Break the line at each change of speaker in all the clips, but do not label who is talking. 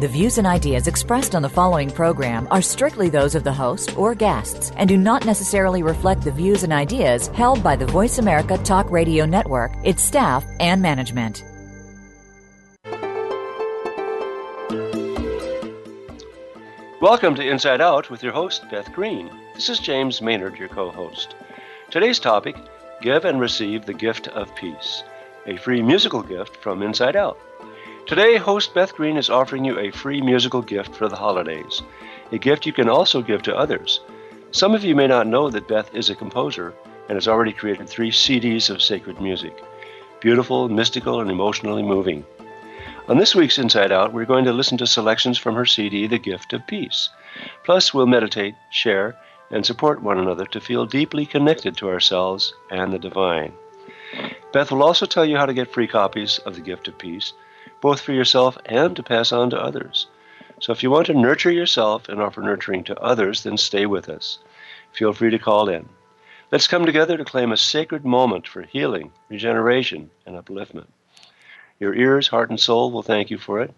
The views and ideas expressed on the following program are strictly those of the host or guests and do not necessarily reflect the views and ideas held by the Voice America Talk Radio Network, its staff, and management.
Welcome to Inside Out with your host, Beth Green. This is James Maynard, your co host. Today's topic Give and receive the gift of peace, a free musical gift from Inside Out. Today, host Beth Green is offering you a free musical gift for the holidays, a gift you can also give to others. Some of you may not know that Beth is a composer and has already created three CDs of sacred music beautiful, mystical, and emotionally moving. On this week's Inside Out, we're going to listen to selections from her CD, The Gift of Peace. Plus, we'll meditate, share, and support one another to feel deeply connected to ourselves and the divine. Beth will also tell you how to get free copies of The Gift of Peace, both for yourself and to pass on to others. So if you want to nurture yourself and offer nurturing to others, then stay with us. Feel free to call in. Let's come together to claim a sacred moment for healing, regeneration, and upliftment. Your ears, heart, and soul will thank you for it.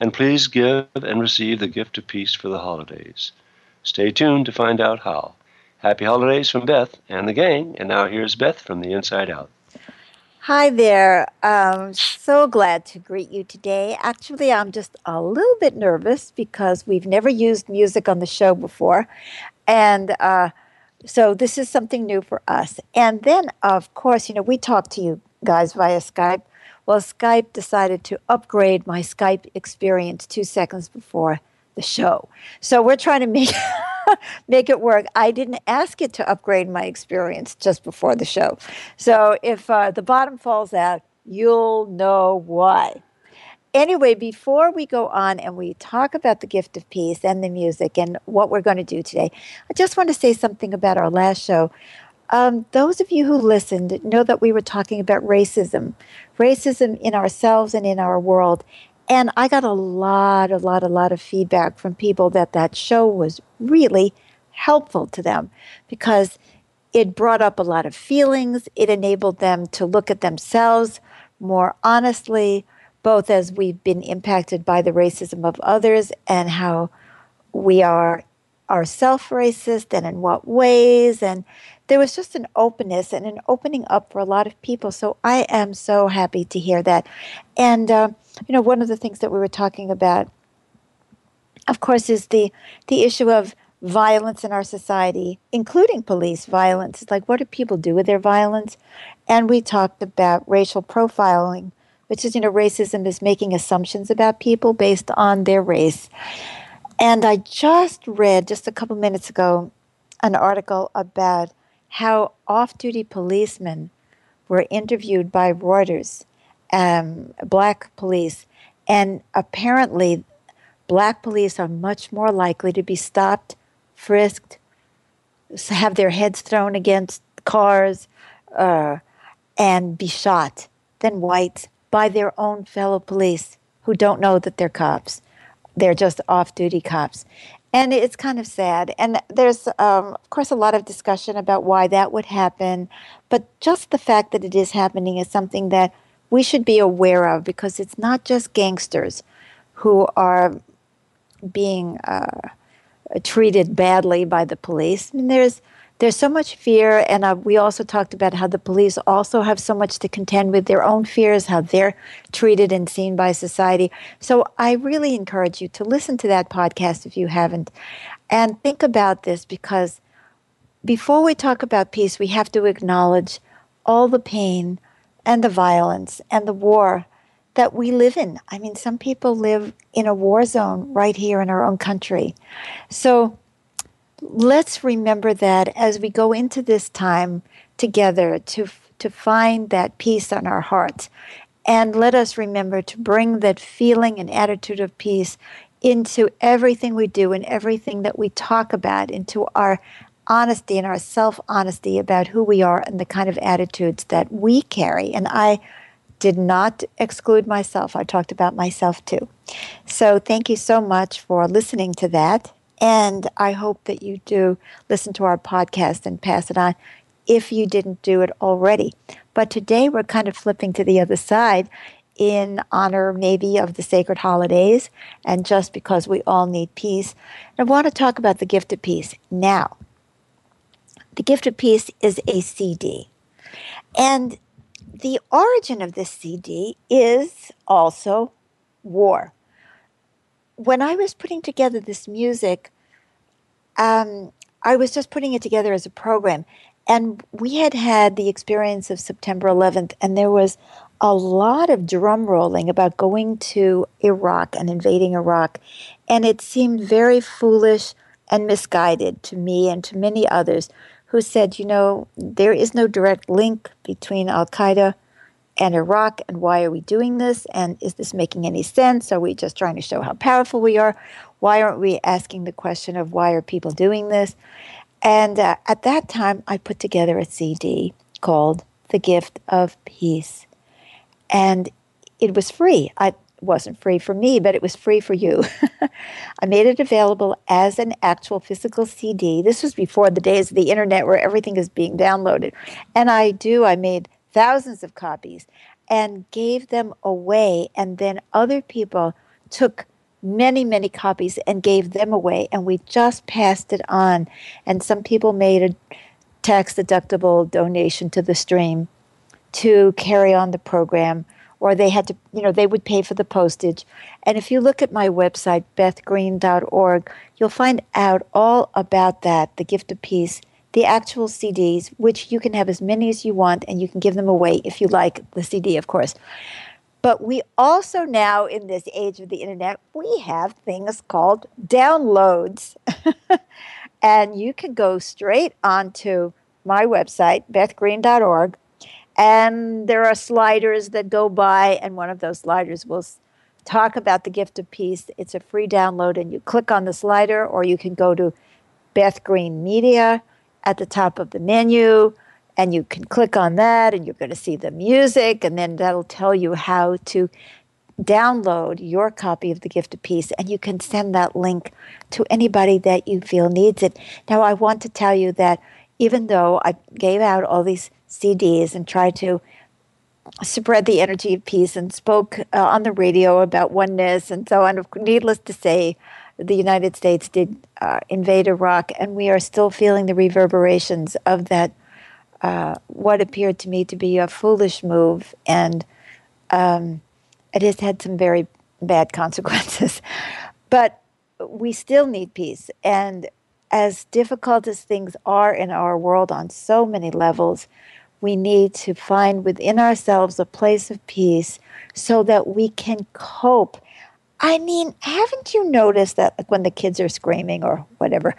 And please give and receive the gift of peace for the holidays. Stay tuned to find out how. Happy holidays from Beth and the gang. And now here's Beth from the Inside Out.
Hi there. Um, so glad to greet you today. Actually, I'm just a little bit nervous because we've never used music on the show before. And uh, so this is something new for us. And then, of course, you know, we talk to you guys via Skype. Well, Skype decided to upgrade my Skype experience two seconds before the show. So we're trying to make make it work. I didn't ask it to upgrade my experience just before the show. So if uh, the bottom falls out, you'll know why. Anyway, before we go on and we talk about the gift of peace and the music and what we're going to do today, I just want to say something about our last show. Um, those of you who listened know that we were talking about racism, racism in ourselves and in our world. And I got a lot, a lot, a lot of feedback from people that that show was really helpful to them because it brought up a lot of feelings. It enabled them to look at themselves more honestly, both as we've been impacted by the racism of others and how we are ourselves racist and in what ways. And there was just an openness and an opening up for a lot of people. So I am so happy to hear that. And, uh, you know, one of the things that we were talking about, of course, is the, the issue of violence in our society, including police violence. It's like, what do people do with their violence? And we talked about racial profiling, which is, you know, racism is making assumptions about people based on their race. And I just read just a couple minutes ago an article about how off duty policemen were interviewed by Reuters, um, black police, and apparently black police are much more likely to be stopped, frisked, have their heads thrown against cars, uh, and be shot than whites by their own fellow police who don't know that they're cops. They're just off duty cops and it's kind of sad. And there's, um, of course, a lot of discussion about why that would happen. But just the fact that it is happening is something that we should be aware of because it's not just gangsters who are being uh, treated badly by the police. I mean, there's there's so much fear, and uh, we also talked about how the police also have so much to contend with their own fears, how they're treated and seen by society. So I really encourage you to listen to that podcast if you haven't, and think about this because before we talk about peace, we have to acknowledge all the pain and the violence and the war that we live in. I mean, some people live in a war zone right here in our own country. So let's remember that as we go into this time together to to find that peace on our hearts and let us remember to bring that feeling and attitude of peace into everything we do and everything that we talk about into our honesty and our self honesty about who we are and the kind of attitudes that we carry and i did not exclude myself. I talked about myself too. So thank you so much for listening to that. And I hope that you do listen to our podcast and pass it on if you didn't do it already. But today we're kind of flipping to the other side in honor maybe of the sacred holidays and just because we all need peace. I want to talk about the gift of peace now. The gift of peace is a CD. And the origin of this CD is also war. When I was putting together this music, um, I was just putting it together as a program. And we had had the experience of September 11th, and there was a lot of drum rolling about going to Iraq and invading Iraq. And it seemed very foolish and misguided to me and to many others who said, you know, there is no direct link between Al Qaeda and Iraq, and why are we doing this? And is this making any sense? Are we just trying to show how powerful we are? Why aren't we asking the question of why are people doing this? And uh, at that time, I put together a CD called The Gift of Peace. And it was free. I, wasn't free for me, but it was free for you. I made it available as an actual physical CD. This was before the days of the internet where everything is being downloaded. And I do, I made thousands of copies and gave them away. And then other people took many, many copies and gave them away. And we just passed it on. And some people made a tax deductible donation to the stream to carry on the program or they had to, you know, they would pay for the postage. And if you look at my website, bethgreen.org, you'll find out all about that, the gift of peace, the actual CDs, which you can have as many as you want and you can give them away if you like the CD, of course. But we also now, in this age of the internet, we have things called downloads. and you can go straight onto my website, bethgreen.org, and there are sliders that go by, and one of those sliders will talk about the gift of peace. It's a free download, and you click on the slider, or you can go to Beth Green Media at the top of the menu, and you can click on that, and you're going to see the music, and then that'll tell you how to download your copy of the gift of peace and you can send that link to anybody that you feel needs it now i want to tell you that even though i gave out all these CDs and tried to spread the energy of peace and spoke uh, on the radio about oneness and so on. Needless to say, the United States did uh, invade Iraq, and we are still feeling the reverberations of that. Uh, what appeared to me to be a foolish move, and um, it has had some very bad consequences. but we still need peace, and as difficult as things are in our world on so many levels, we need to find within ourselves a place of peace so that we can cope. I mean, haven't you noticed that like when the kids are screaming or whatever,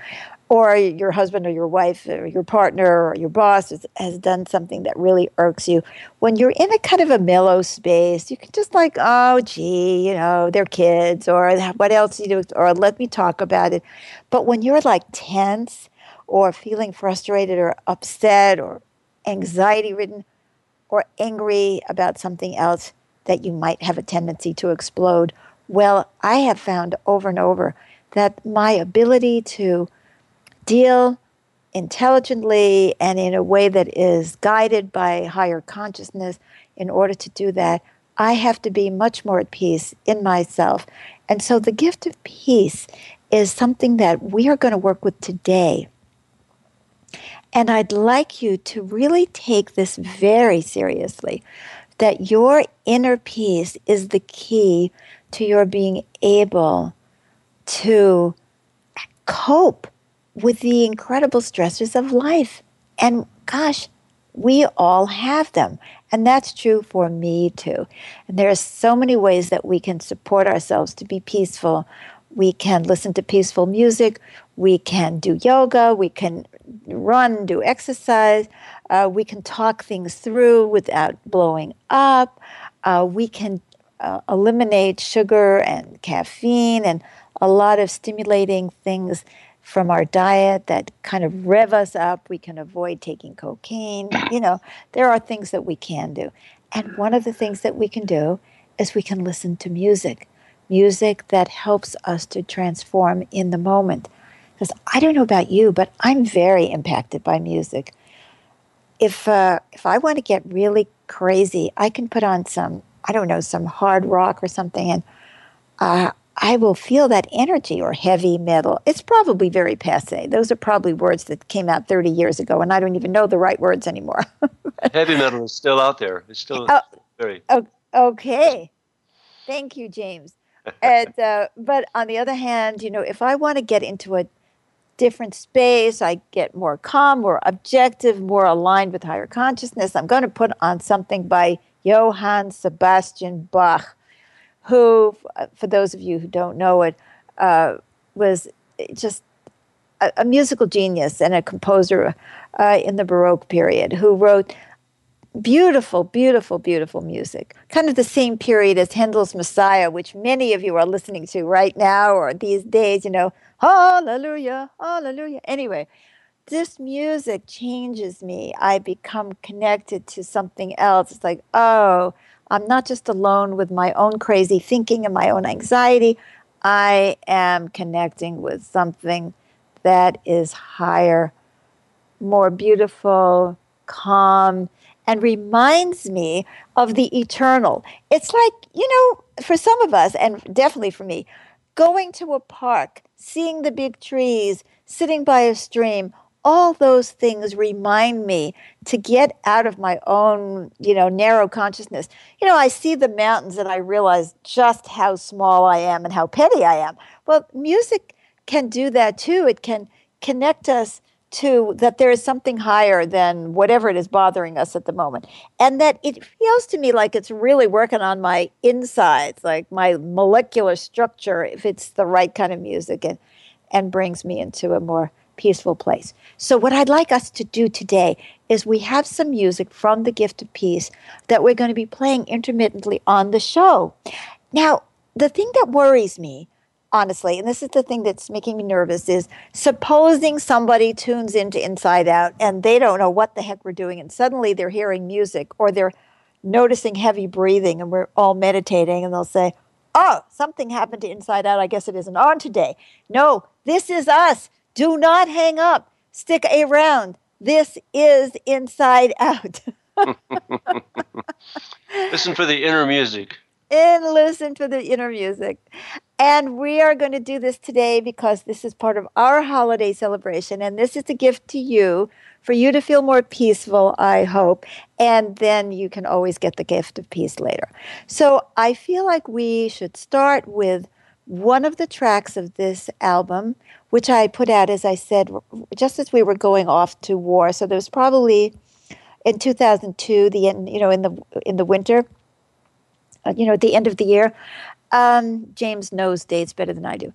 or your husband or your wife or your partner or your boss has, has, done something that really irks you, when you're in a kind of a mellow space, you can just like, oh, gee, you know, they're kids, or what else you do, or let me talk about it. But when you're like tense or feeling frustrated or upset or anxiety ridden, or angry about something else that you might have a tendency to explode. Well, I have found over and over that my ability to deal intelligently and in a way that is guided by higher consciousness, in order to do that, I have to be much more at peace in myself. And so the gift of peace is something that we are going to work with today. And I'd like you to really take this very seriously that your inner peace is the key to your being able to cope with the incredible stresses of life. And gosh, we all have them. And that's true for me too. And there are so many ways that we can support ourselves to be peaceful. We can listen to peaceful music. We can do yoga. We can run, do exercise. Uh, we can talk things through without blowing up. Uh, we can uh, eliminate sugar and caffeine and a lot of stimulating things from our diet that kind of rev us up. We can avoid taking cocaine. You know, there are things that we can do. And one of the things that we can do is we can listen to music, music that helps us to transform in the moment. Because I don't know about you, but I'm very impacted by music. If uh, if I want to get really crazy, I can put on some I don't know some hard rock or something, and uh, I will feel that energy or heavy metal. It's probably very passe. Those are probably words that came out 30 years ago, and I don't even know the right words anymore.
heavy metal is still out there. It's still oh, very.
Oh, okay. Thank you, James. and, uh, but on the other hand, you know, if I want to get into a different space, I get more calm, more objective, more aligned with higher consciousness, I'm going to put on something by Johann Sebastian Bach who, for those of you who don't know it, uh, was just a, a, musical genius and a composer uh, in the Baroque period who wrote beautiful, beautiful, beautiful music. Kind of the same period as Handel's Messiah, which many of you are listening to right now or these days, you know, hallelujah, hallelujah. Anyway, this music changes me. I become connected to something else. It's like, oh, I'm not just alone with my own crazy thinking and my own anxiety. I am connecting with something that is higher, more beautiful, calm, and reminds me of the eternal. It's like, you know, for some of us, and definitely for me, going to a park, seeing the big trees, sitting by a stream, all those things remind me to get out of my own, you know, narrow consciousness. You know, I see the mountains and I realize just how small I am and how petty I am. Well, music can do that too. It can connect us to that there is something higher than whatever it is bothering us at the moment. And that it feels to me like it's really working on my insides, like my molecular structure, if it's the right kind of music and, and brings me into a more peaceful place. So, what I'd like us to do today is we have some music from the Gift of Peace that we're going to be playing intermittently on the show. Now, the thing that worries me, honestly, and this is the thing that's making me nervous, is supposing somebody tunes into Inside Out and they don't know what the heck we're doing, and suddenly they're hearing music or they're noticing heavy breathing and we're all meditating and they'll say, Oh, something happened to Inside Out. I guess it isn't on today. No, this is us. Do not hang up. Stick around. This is Inside Out.
listen for the inner music.
And listen for the inner music. And we are going to do this today because this is part of our holiday celebration. And this is a gift to you for you to feel more peaceful, I hope. And then you can always get the gift of peace later. So I feel like we should start with one of the tracks of this album, which I put out, as I said, just as we were going off to war. So there was probably in 2002, the end, you know, in the in the winter, uh, you know, at the end of the year. Um, James knows dates better than I do,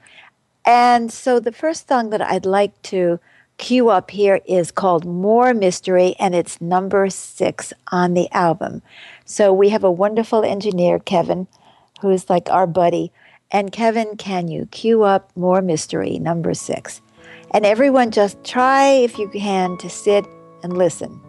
and so the first song that I'd like to cue up here is called "More Mystery," and it's number six on the album. So we have a wonderful engineer, Kevin, who is like our buddy and Kevin, can you cue up more mystery number six? And everyone just try, if you can, to sit and listen.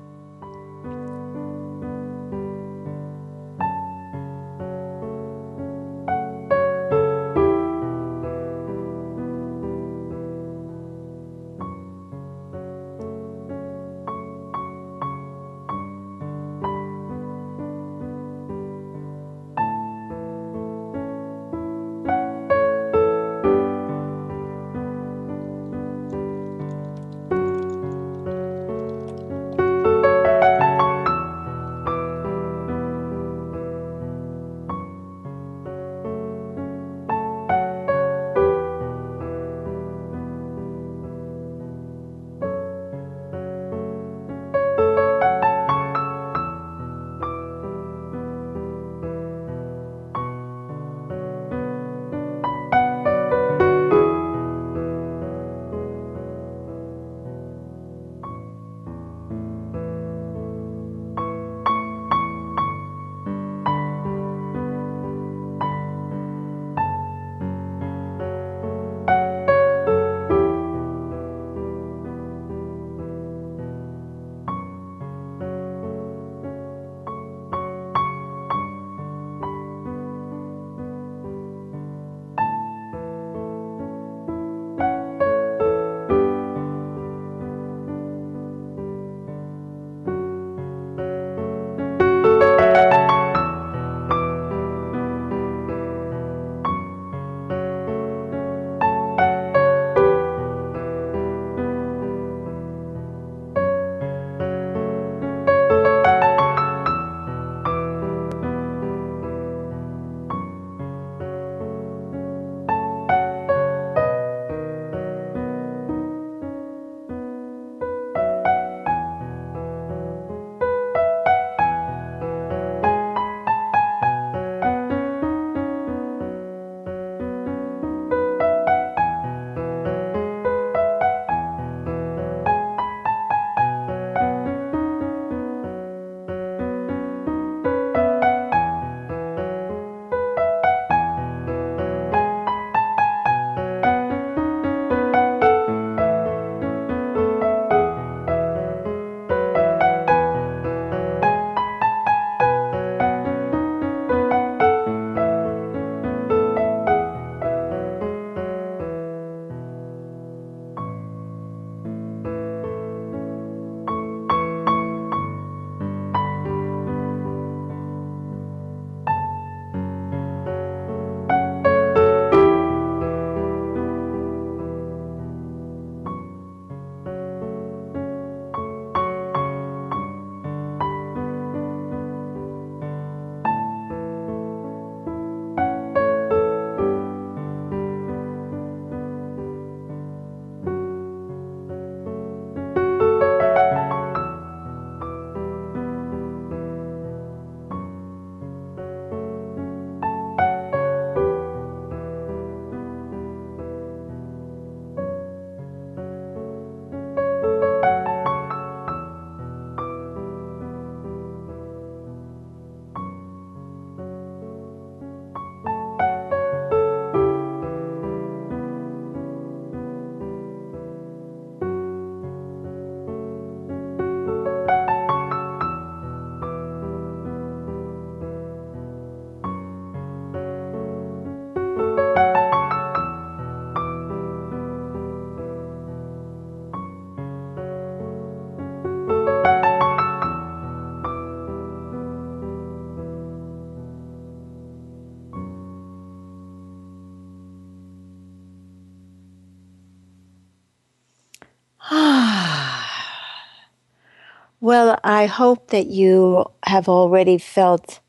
Well, I hope that you have already felt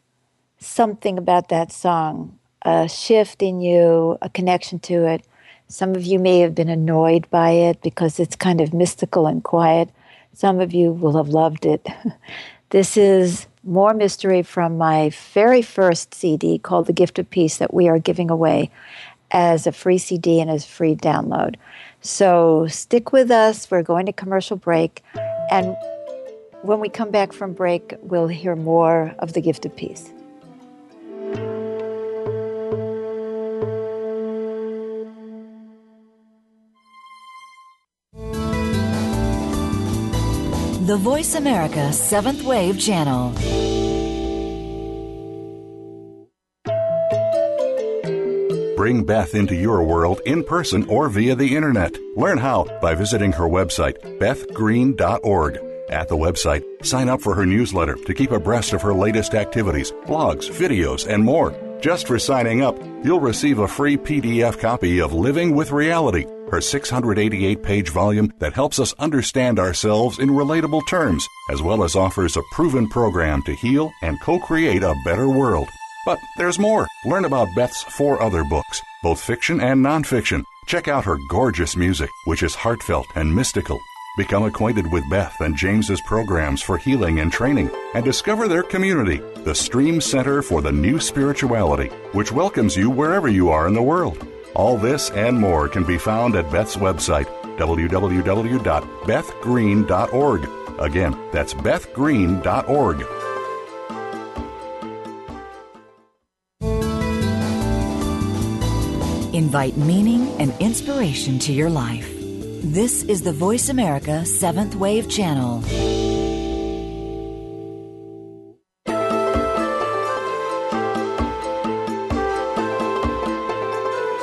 something about that song, a shift in you, a connection to it. Some of you may have been annoyed by it because it's kind of mystical and quiet. Some of you will have loved it. this is more mystery from my very first CD called The Gift of Peace that we are giving away as a free CD and as a free download. So stick with us. We're going to commercial break. And when we come back from break, we'll hear more of The Gift of Peace.
The Voice America Seventh Wave Channel.
Bring Beth into your world in person or via the internet. Learn how by visiting her website, bethgreen.org. At the website, sign up for her newsletter to keep abreast of her latest activities, blogs, videos, and more. Just for signing up, you'll receive a free PDF copy of Living with Reality her 688 page volume that helps us understand ourselves in relatable terms, as well as offers a proven program to heal and co create a better world. But there's more. Learn about Beth's four other books, both fiction and nonfiction. Check out her gorgeous music, which is heartfelt and mystical. Become acquainted with Beth and James's programs for healing and training, and discover their community, the Stream Center for the New Spirituality, which welcomes you wherever you are in the world. All this and more can be found at Beth's website, www.bethgreen.org. Again, that's bethgreen.org.
Invite meaning and inspiration to your life. This is the Voice America Seventh Wave Channel.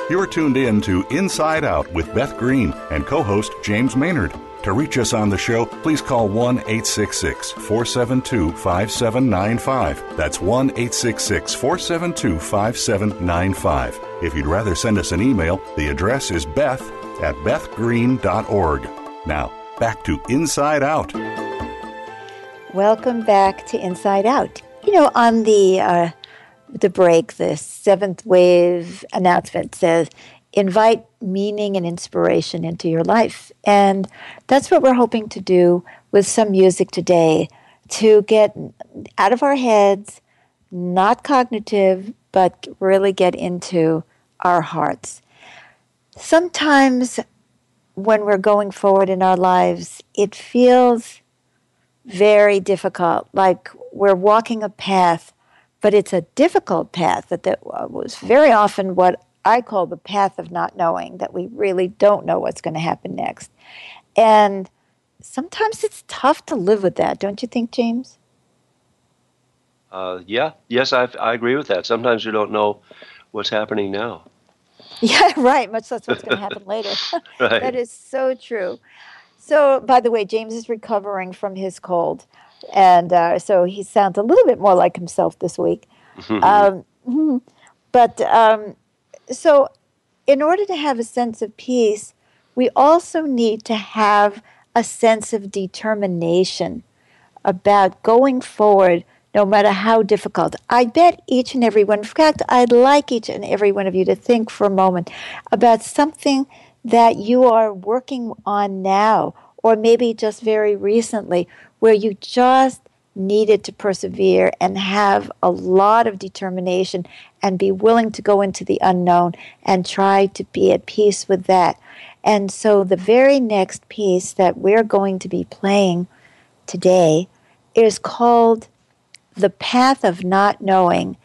You're tuned in to Inside Out with Beth Green and co host James Maynard. To reach us on the show, please call 1 866 472 5795. That's 1 866 472 5795. If you'd rather send us an email, the address is beth at bethgreen.org. Now, back to Inside Out.
Welcome back to Inside Out. You know, on the uh, the break, the seventh wave announcement says, invite meaning and inspiration into your life. And that's what we're hoping to do with some music today to get out of our heads, not cognitive, but really get into our hearts. Sometimes when we're going forward in our lives, it feels very difficult, like we're walking a path but it's a difficult path that, that was very often what I call the path of not knowing, that we really don't know what's going to happen next. And sometimes it's tough to live with that, don't you think, James?
Uh, yeah, yes, I, I agree with that. Sometimes you don't know what's happening now.
Yeah, right, much less what's going to happen later.
right.
That is so true. So, by the way, James is recovering from his cold and uh, so he sounds a little bit more like himself this week. um, hmm. but um, so, in order to have a sense of peace, we also need to have a sense of determination about going forward, no matter how difficult. I bet each and every one, in fact, I'd like each and every one of you to think for a moment about something that you are working on now, or maybe just very recently, where you just needed to persevere and have a lot of determination and be willing to go into the unknown and try to be at peace with that. And so the very next piece that we're going to be playing today is called The Path of Not Knowing.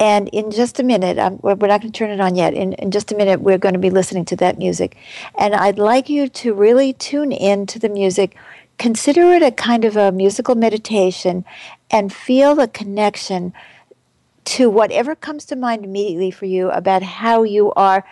And in just a minute, um, we're not going to turn it on yet. In, in just a minute, we're going to be listening to that music. And I'd like you to really tune in to the music consider it a kind of a musical meditation and feel the connection to whatever comes to mind immediately for you about how you are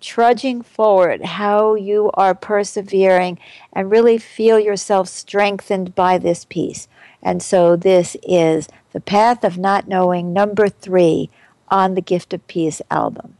trudging forward, how you are persevering, and really feel yourself strengthened by this piece. And so, this is The Path of Not Knowing, number three on the Gift of Peace album.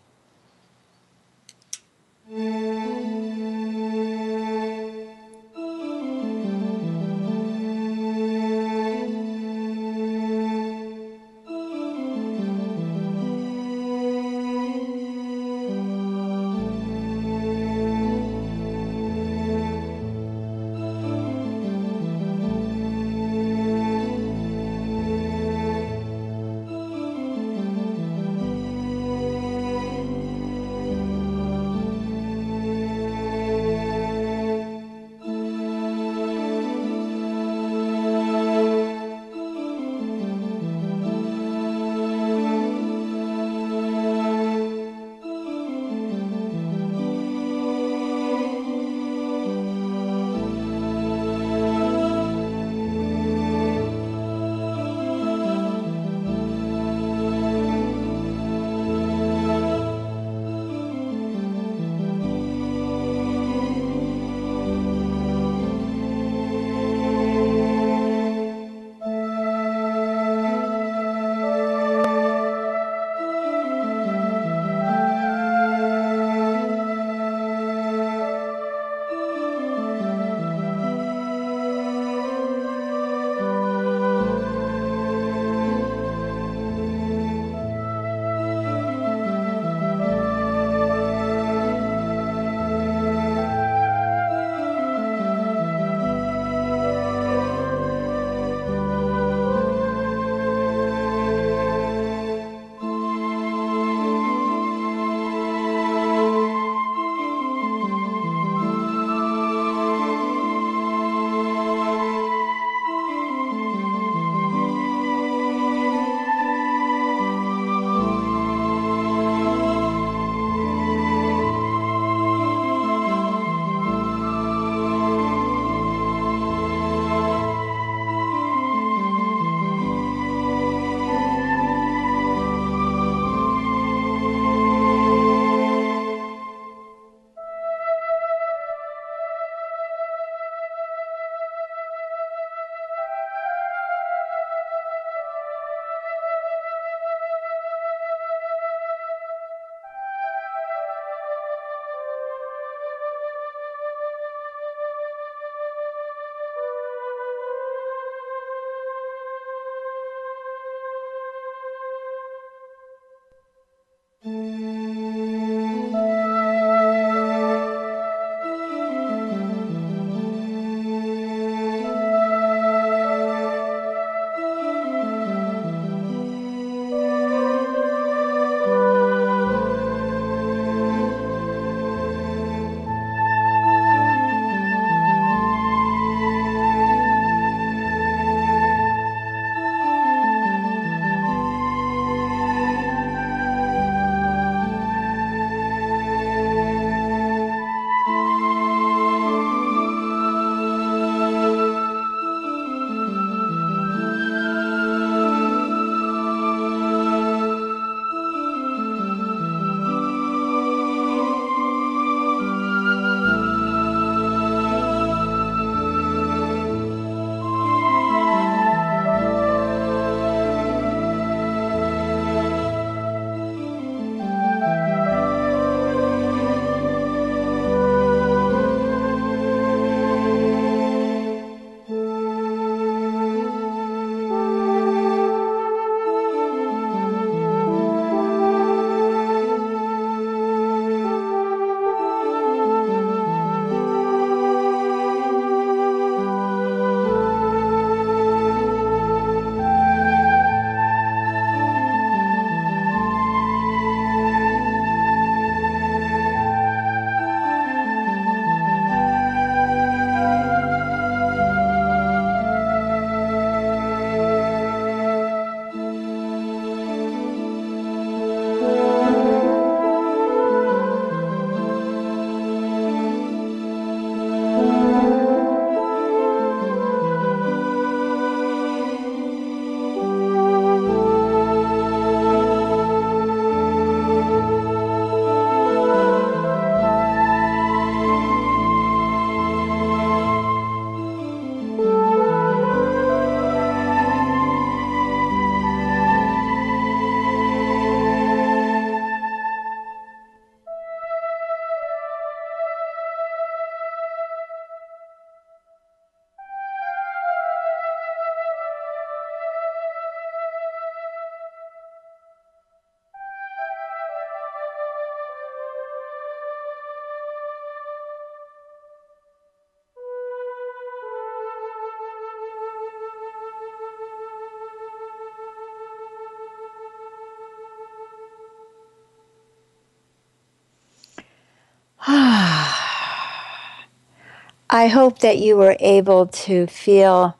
I hope that you were able to feel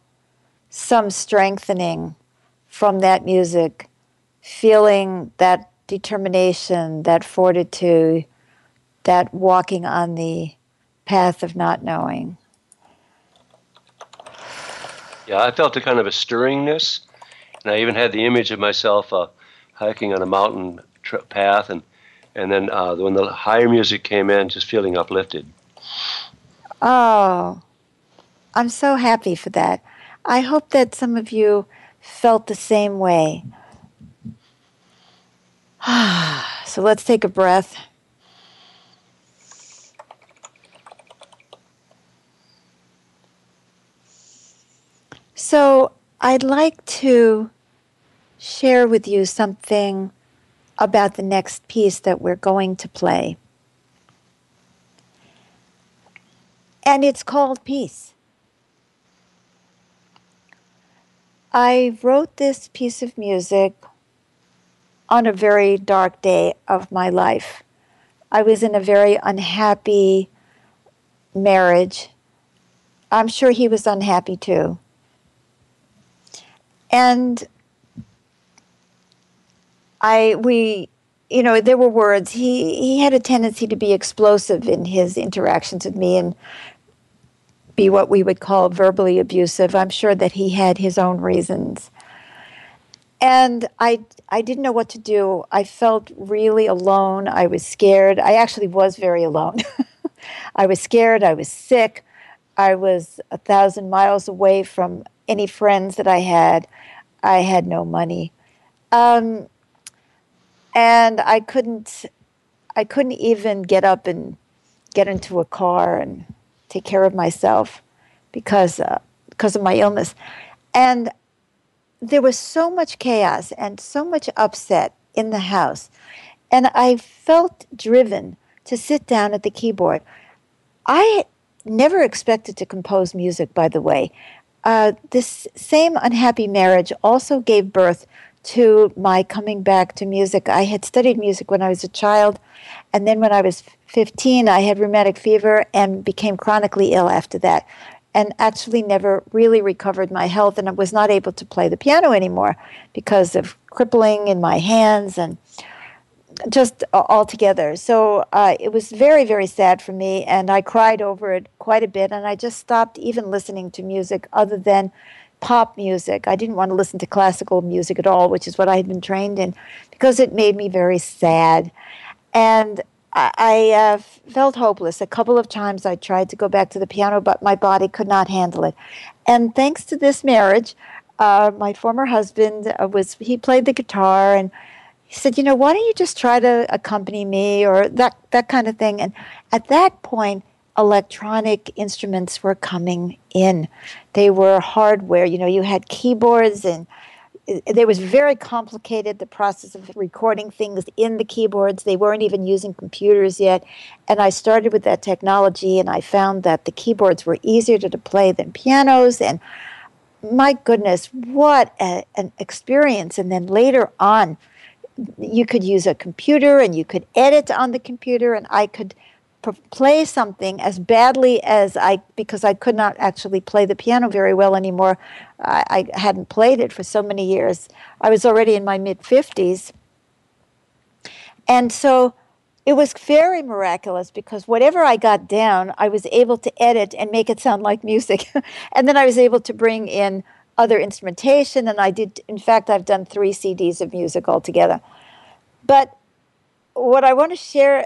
some strengthening from that music, feeling that determination, that fortitude, that walking on the path of not knowing.
Yeah, I felt a kind of a stirringness, and I even had the image of myself uh, hiking on a mountain path, and and then uh, when the higher music came in, just feeling uplifted.
Oh, I'm so happy for that. I hope that some of you felt the same way. so let's take a breath. So I'd like to share with you something about the next piece that we're going to play. And it's called Peace. I wrote this piece of music on a very dark day of my life. I was in a very unhappy marriage. I'm sure he was unhappy too. And I we you know there were words he he had a tendency to be explosive in his interactions with me and be what we would call verbally abusive. I'm sure that he had his own reasons. And i i didn't know what to do. I felt really alone. I was scared. I actually was very alone. I was scared. I was sick. I was a thousand miles away from any friends that i had. I had no money. Um, and I couldn't I couldn't even get up and get into a car and take care of myself because uh, because of my illness, and there was so much chaos and so much upset in the house, and I felt driven to sit down at the keyboard. I never expected to compose music, by the way. Uh, this same unhappy marriage also gave birth to my coming back to music. I had studied music when I was a child, and then when I was 15, I had rheumatic fever and became chronically ill after that, and actually never really recovered my health, and I was not able to play the piano anymore because of crippling in my hands and just altogether. So uh, it was very, very sad for me, and I cried over it quite a bit, and I just stopped even listening to music other than pop music. I didn't want to listen to classical music at all, which is what I had been trained in, because it made me very sad. And I, I uh, felt hopeless. A couple of times I tried to go back to the piano, but my body could not handle it. And thanks to this marriage, uh, my former husband uh, was he played the guitar and he said, you know, why don't you just try to accompany me or that that kind of thing. And at that point, electronic instruments were coming in. They were hardware. You know, you had keyboards and eh, it, was very complicated the process of recording things in the keyboards they weren't even using computers yet and i started with that technology and i found that the keyboards were easier to play than pianos and my goodness what a, an experience and then later on you could use a computer and you could edit on the computer and i could play something as badly as I, because I could not actually play the piano very well anymore. I, I hadn't played it for so many years. I was already in my mid 50s. And so it was very miraculous because whatever I got down, I was able to edit and make it sound like music. and then I was able to bring in other instrumentation. And I did, in fact, I've done three CDs of music altogether. But what I want to share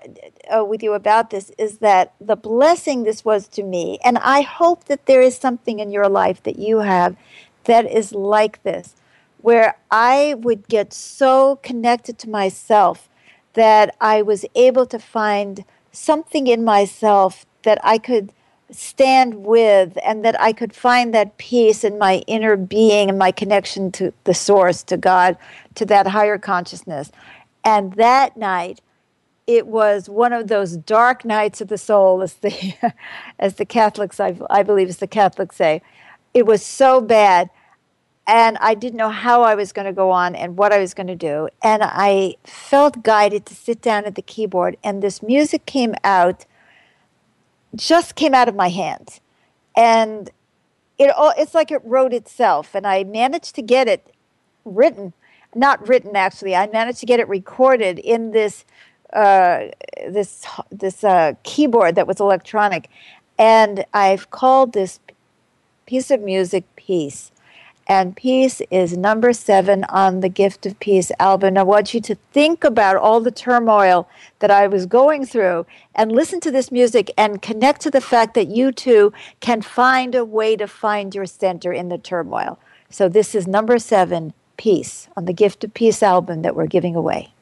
uh, with you about this is that the blessing this was to me, and I hope that there is something in your life that you have that is like this, where I would get so connected to myself that I was able to find something in myself that I could stand with and that I could find that peace in my inner being and my connection to the source, to God, to that higher consciousness. And that night, it was one of those dark nights of the soul, as the as the Catholics, I, I believe, as the Catholics say. It was so bad, and I didn't know how I was going to go on and what I was going to do. And I felt guided to sit down at the keyboard, and this music came out just came out of my hands. And it all, it's like it wrote itself. And I managed to get it written, not written actually, I managed to get it recorded in this. Uh, this this uh, keyboard that was electronic, and I've called this piece of music Peace. And Peace is number seven on the Gift of Peace album. I want you to think about all the turmoil that I was going through and listen to this music and connect to the fact that you too can find a way to find your center in the turmoil. So, this is number seven, Peace, on the Gift of Peace album that we're giving away.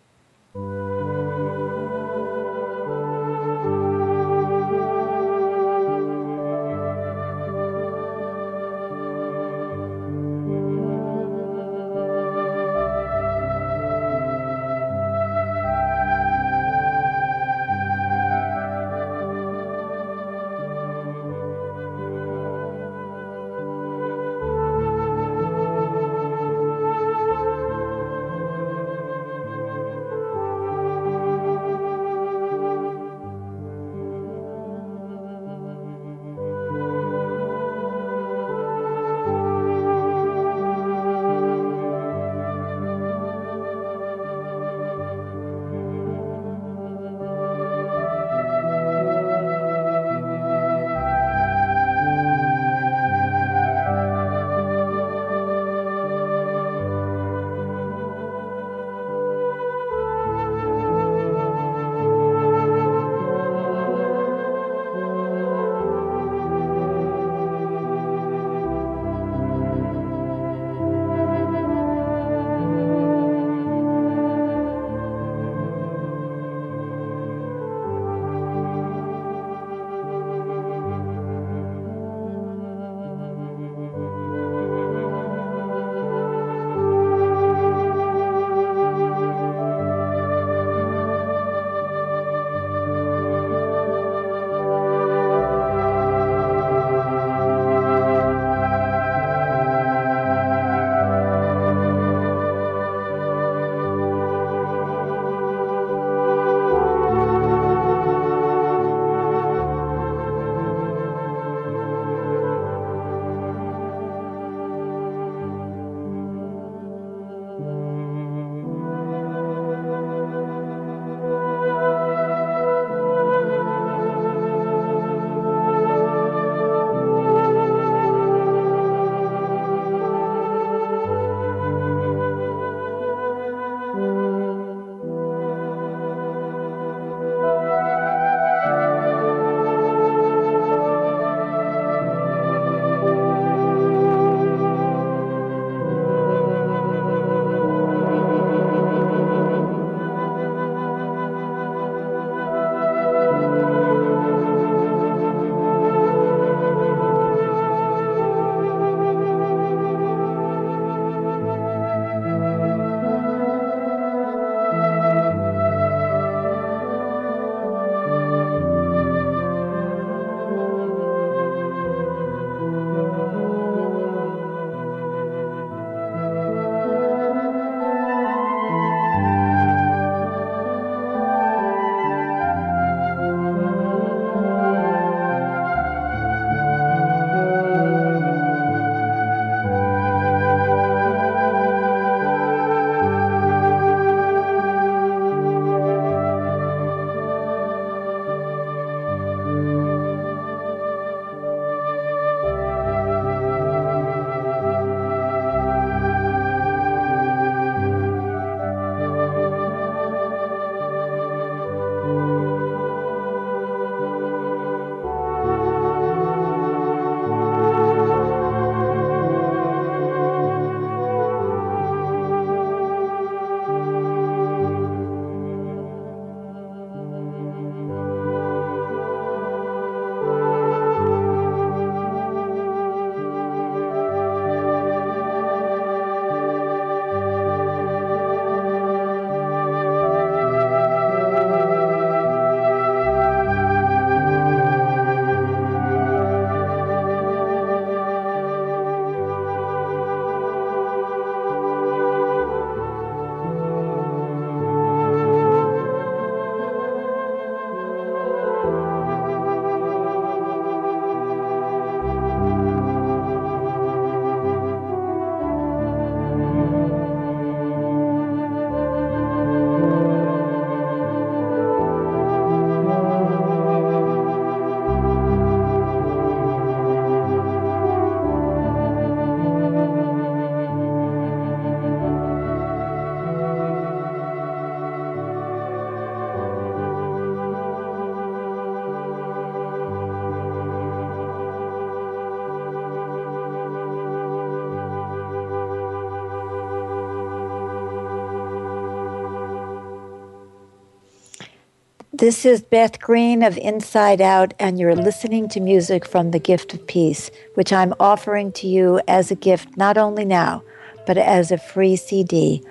This is Beth Green of Inside Out, and you're listening to music from the Gift of Peace, which I'm offering to you as a gift not only now, but as a free CD,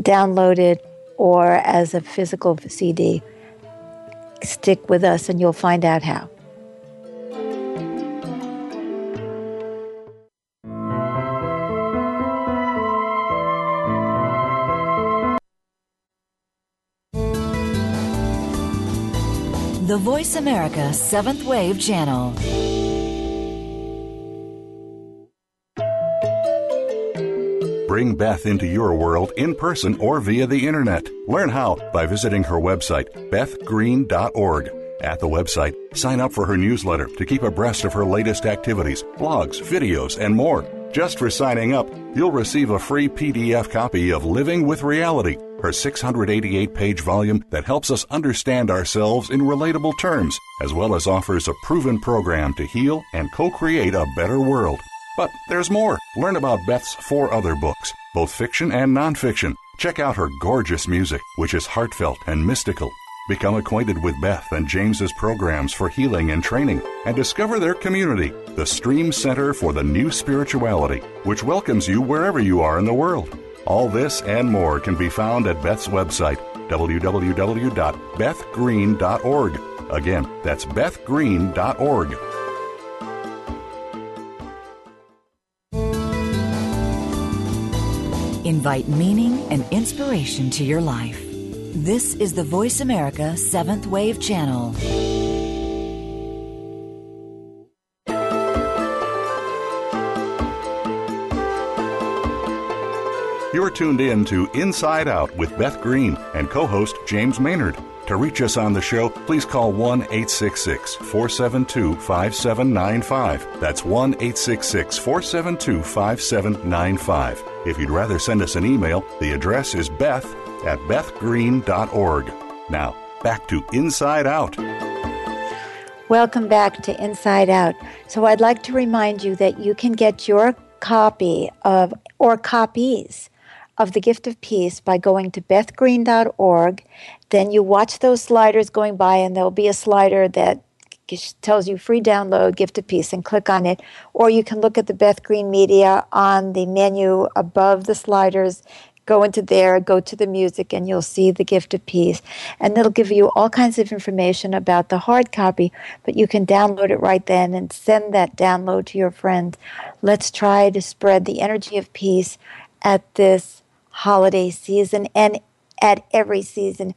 downloaded or as a physical CD. Stick with us and you'll find out how.
The Voice America Seventh Wave Channel.
Bring Beth into your world in person or via the internet. Learn how by visiting her website, bethgreen.org. At the website, sign up for her newsletter to keep abreast of her latest activities, blogs, videos, and more. Just for signing up, you'll receive a free PDF copy of Living with Reality her 688 page volume that helps us understand ourselves in relatable terms, as well as offers a proven program to heal and co create a better world. But there's more. Learn about Beth's four other books, both fiction and nonfiction. Check out her gorgeous music, which is heartfelt and mystical. Become acquainted with Beth and James's programs for healing and training, and discover their community, the Stream Center for the New Spirituality, which welcomes you wherever you are in the world. All this and more can be found at Beth's website, www.bethgreen.org. Again, that's bethgreen.org.
Invite meaning and inspiration to your life. This is the Voice America Seventh Wave Channel.
You're tuned in to Inside Out with Beth Green and co host James Maynard. To reach us on the show, please call 1 866 472 5795. That's 1 866 472 5795. If you'd rather send us an email, the address is beth at bethgreen.org. Now, back to Inside Out.
Welcome back to Inside Out. So, I'd like to remind you that you can get your copy of, or copies of the gift of peace by going to bethgreen.org. Then you watch those sliders going by, and there'll be a slider that tells you free download gift of peace and click on it. Or you can look at the beth green media on the menu above the sliders. Go into there go to the music and you'll see the gift of peace. And it'll give you all kinds of information about the hard copy but you can download it right then and send that download to your friends. Let's try to spread the energy of peace at this holiday season and at every season.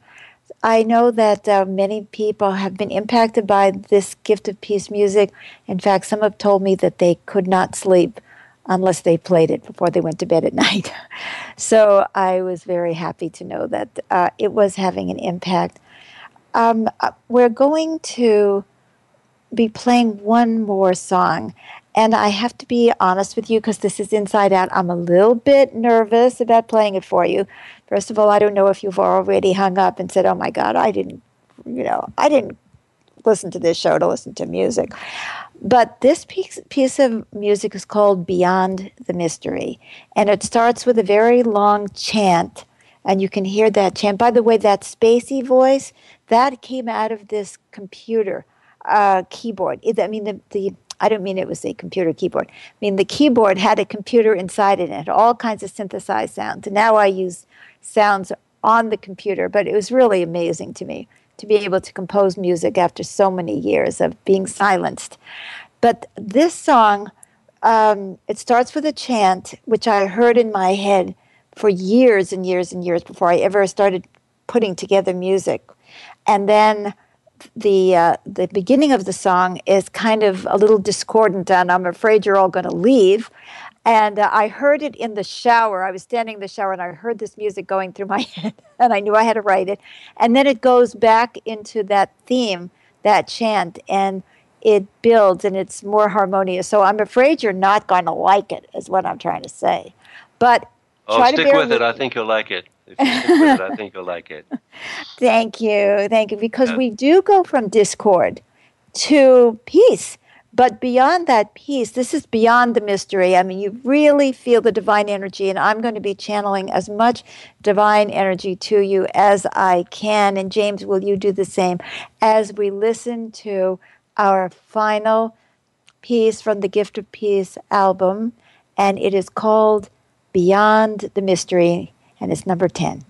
I know that uh, many people have been impacted by this gift of peace music. In fact, some have told me that they could not sleep unless they played it before they went to bed at night. so I was very happy to know that uh, it was having an impact. Um, uh, we're going to be playing one more song, and I have to be honest with you because this is inside out. I'm a little bit nervous about playing it for you. First of all, I don't know if you've already hung up and said, "Oh my God, I didn't," you know, I didn't listen to this show to listen to music. But this piece, piece of music is called Beyond the Mystery, and it starts with a very long chant, and you can hear that chant. By the way, that spacey voice that came out of this computer uh, keyboard. I mean, the, the I don't mean it was a computer keyboard. I mean, the keyboard had a computer inside it and it had all kinds of synthesized sounds. Now I use sounds on the computer, but it was really amazing to me to be able to compose music after so many years of being silenced. But this song, um, it starts with a chant, which I heard in my head for years and years and years before I ever started putting together music. And then the uh, the beginning of the song is kind of a little discordant, and I'm afraid you're all going to leave. And uh, I heard it in the shower. I was standing in the shower, and I heard this music going through my head, and I knew I had to write it. And then it goes back into that theme, that chant, and it builds, and it's more harmonious. So I'm afraid you're not going to like it, is what I'm trying to say. But
oh,
try
stick with it. I think you'll like it. If you it, I think you'll like it.
Thank you. Thank you. Because
Yeah.
we do go from discord to peace But beyond that peace, this is beyond the mystery. I mean, you really feel the divine energy, and I'm going to be channeling as much divine energy to you as I can. And James, will you do the same as we listen to our final piece from the Gift of Peace album? And it is called Beyond the Mystery, and it's number 10.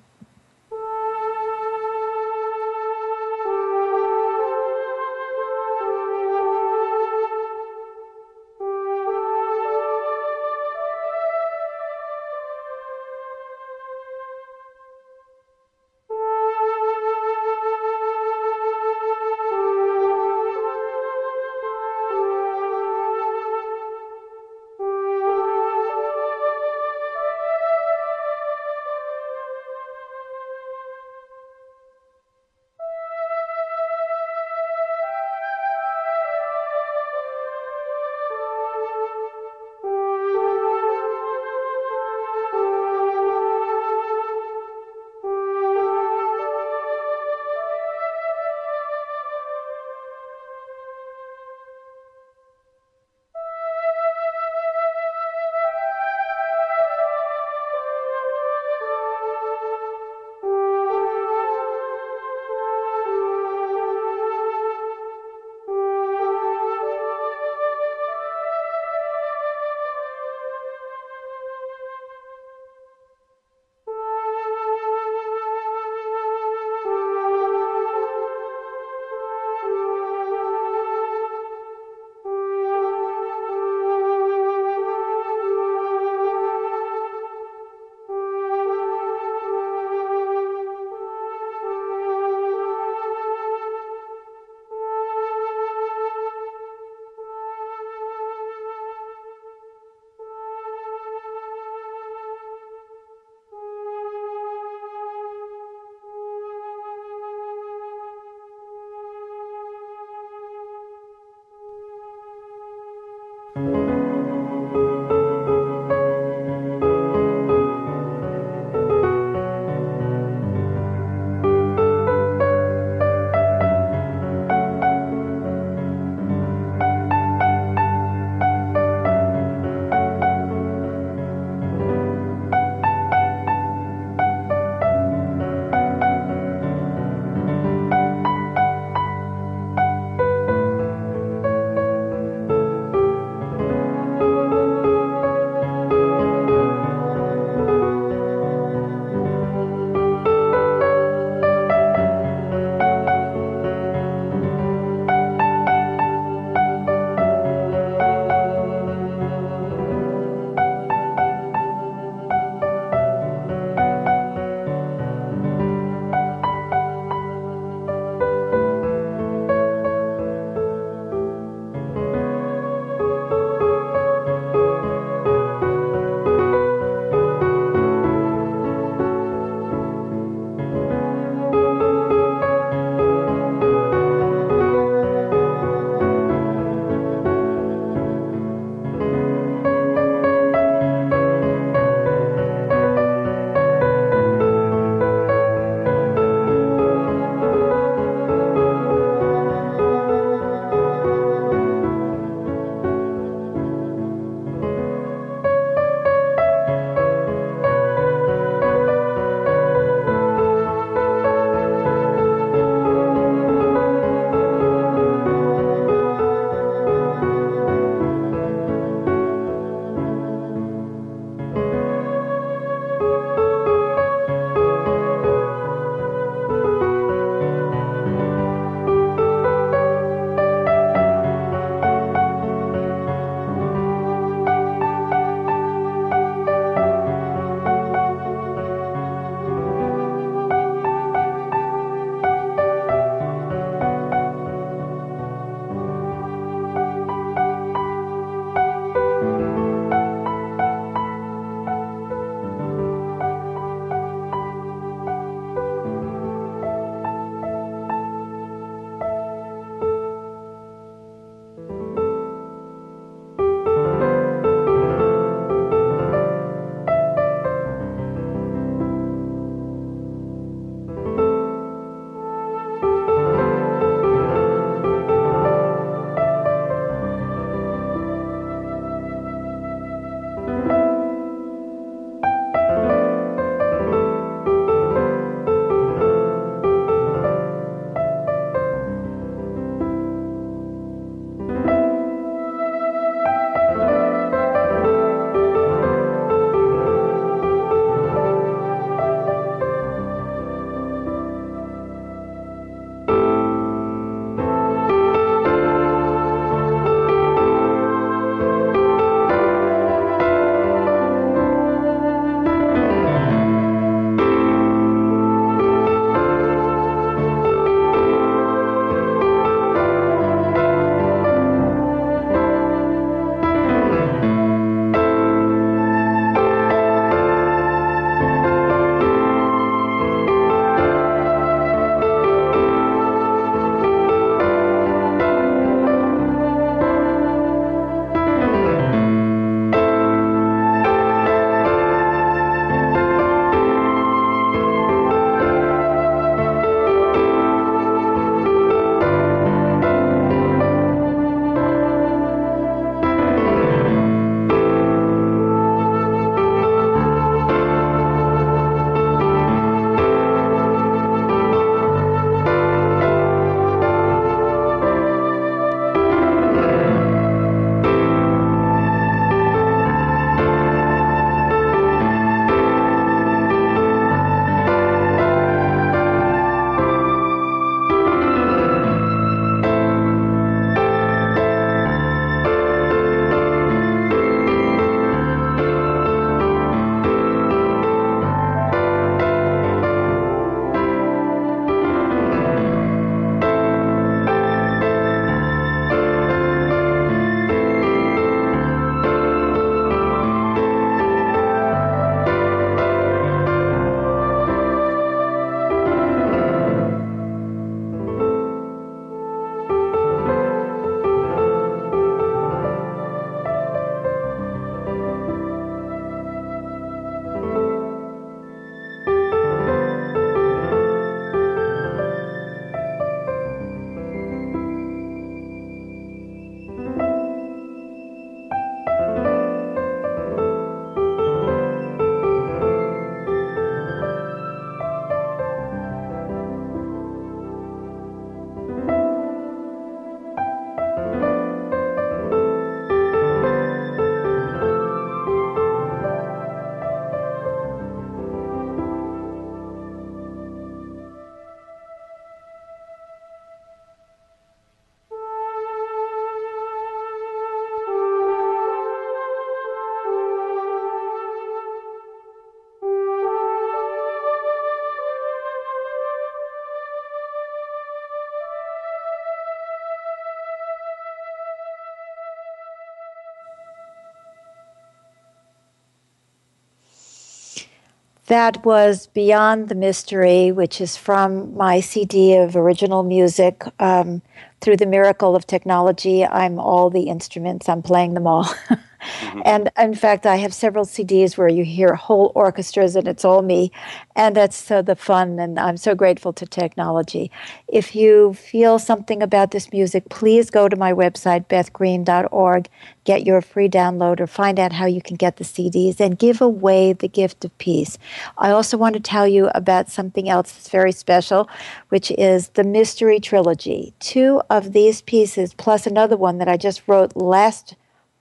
That was Beyond the Mystery, which is from my CD of original music. Um, through the miracle of technology, I'm all the instruments, I'm playing them all. Mm-hmm. And in fact, I have several CDs where you hear whole orchestras and it's all me. And that's so the fun. And I'm so grateful to technology. If you feel something about this music, please go to my website, bethgreen.org, get your free download or find out how you can get the CDs and give away the gift of peace. I also want to tell you about something else that's very special, which is the Mystery Trilogy. Two of these pieces, plus another one that I just wrote last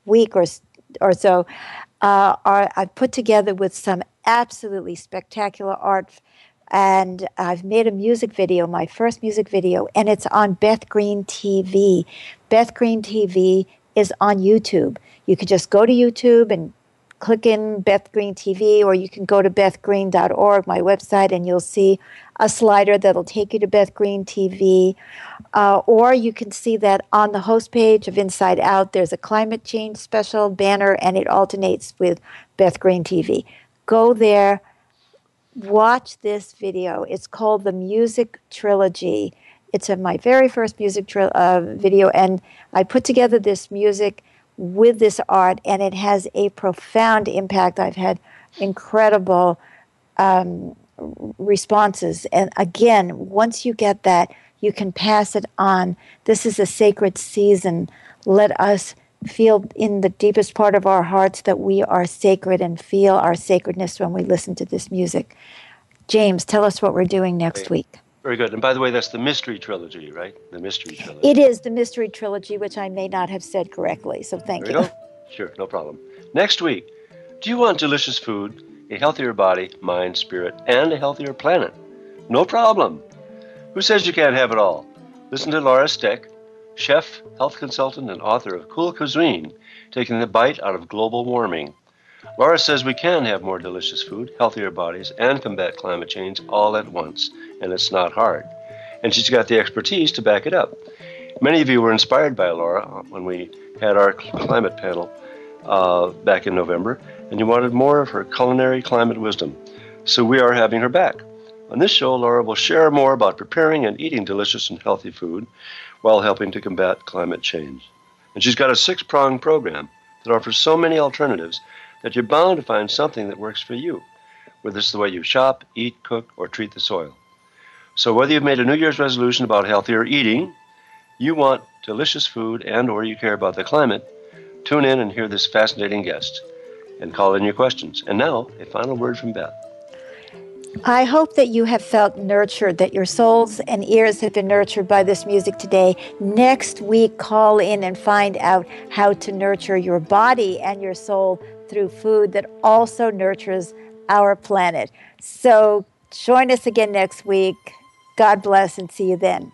week or or so uh, are I've put together with some absolutely spectacular art. And I've made a music video, my first music video, and it's on Beth Green TV. Beth Green TV is on YouTube. You could just go to YouTube and click in Beth Green TV, or you can go to bethgreen.org, my website, and you'll see a slider that'll take you to Beth Green TV. Uh, or you can see that on the host page of Inside Out, there's a climate change special banner, and it alternates with Beth Green TV. Go there, watch this video. It's called the Music Trilogy. It's my very first music tri- uh, video, and I put together this music with this art, and it has a profound impact. I've had incredible um, responses. And again, once you get that, you can pass it on. This is a sacred season. Let us feel in the deepest part of our hearts that we are sacred and feel our sacredness when we listen to this music. James, tell us what we're doing next okay. week.
Very good. And by the way, that's the Mystery Trilogy, right? The Mystery Trilogy.
It is the Mystery Trilogy, which I may not have said correctly. So thank
there you. you sure, no problem. Next week, do you want delicious food, a healthier body, mind, spirit, and a healthier planet? No problem. Who says you can't have it all? Listen to Laura Stec, chef, health consultant, and author of Cool Cuisine, taking the bite out of global warming. Laura says we can have more delicious food, healthier bodies, and combat climate change all at once, and it's not hard. And she's got the expertise to back it up. Many of you were inspired by Laura when we had our climate panel uh, back in November, and you wanted more of her culinary climate wisdom. So we are having her back. On this show, Laura will share more about preparing and eating delicious and healthy food while helping to combat climate change. And she's got a six pronged program that offers so many alternatives that you're bound to find something that works for you, whether it's the way you shop, eat, cook, or treat the soil. So whether you've made a New Year's resolution about healthier eating, you want delicious food, and or you care about the climate, tune in and hear this fascinating guest and call in your questions. And now, a final word from Beth.
I hope that you have felt nurtured, that your souls and ears have been nurtured by this music today. Next week, call in and find out how to nurture your body and your soul through food that also nurtures our planet. So join us again next week. God bless and see you then.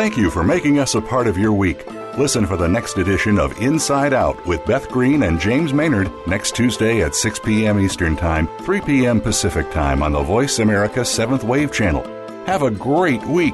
Thank you for making us a part of your week. Listen for the next edition of Inside Out with Beth Green and James Maynard next Tuesday at 6 p.m. Eastern Time, 3 p.m. Pacific Time on the Voice America 7th Wave Channel. Have a great week.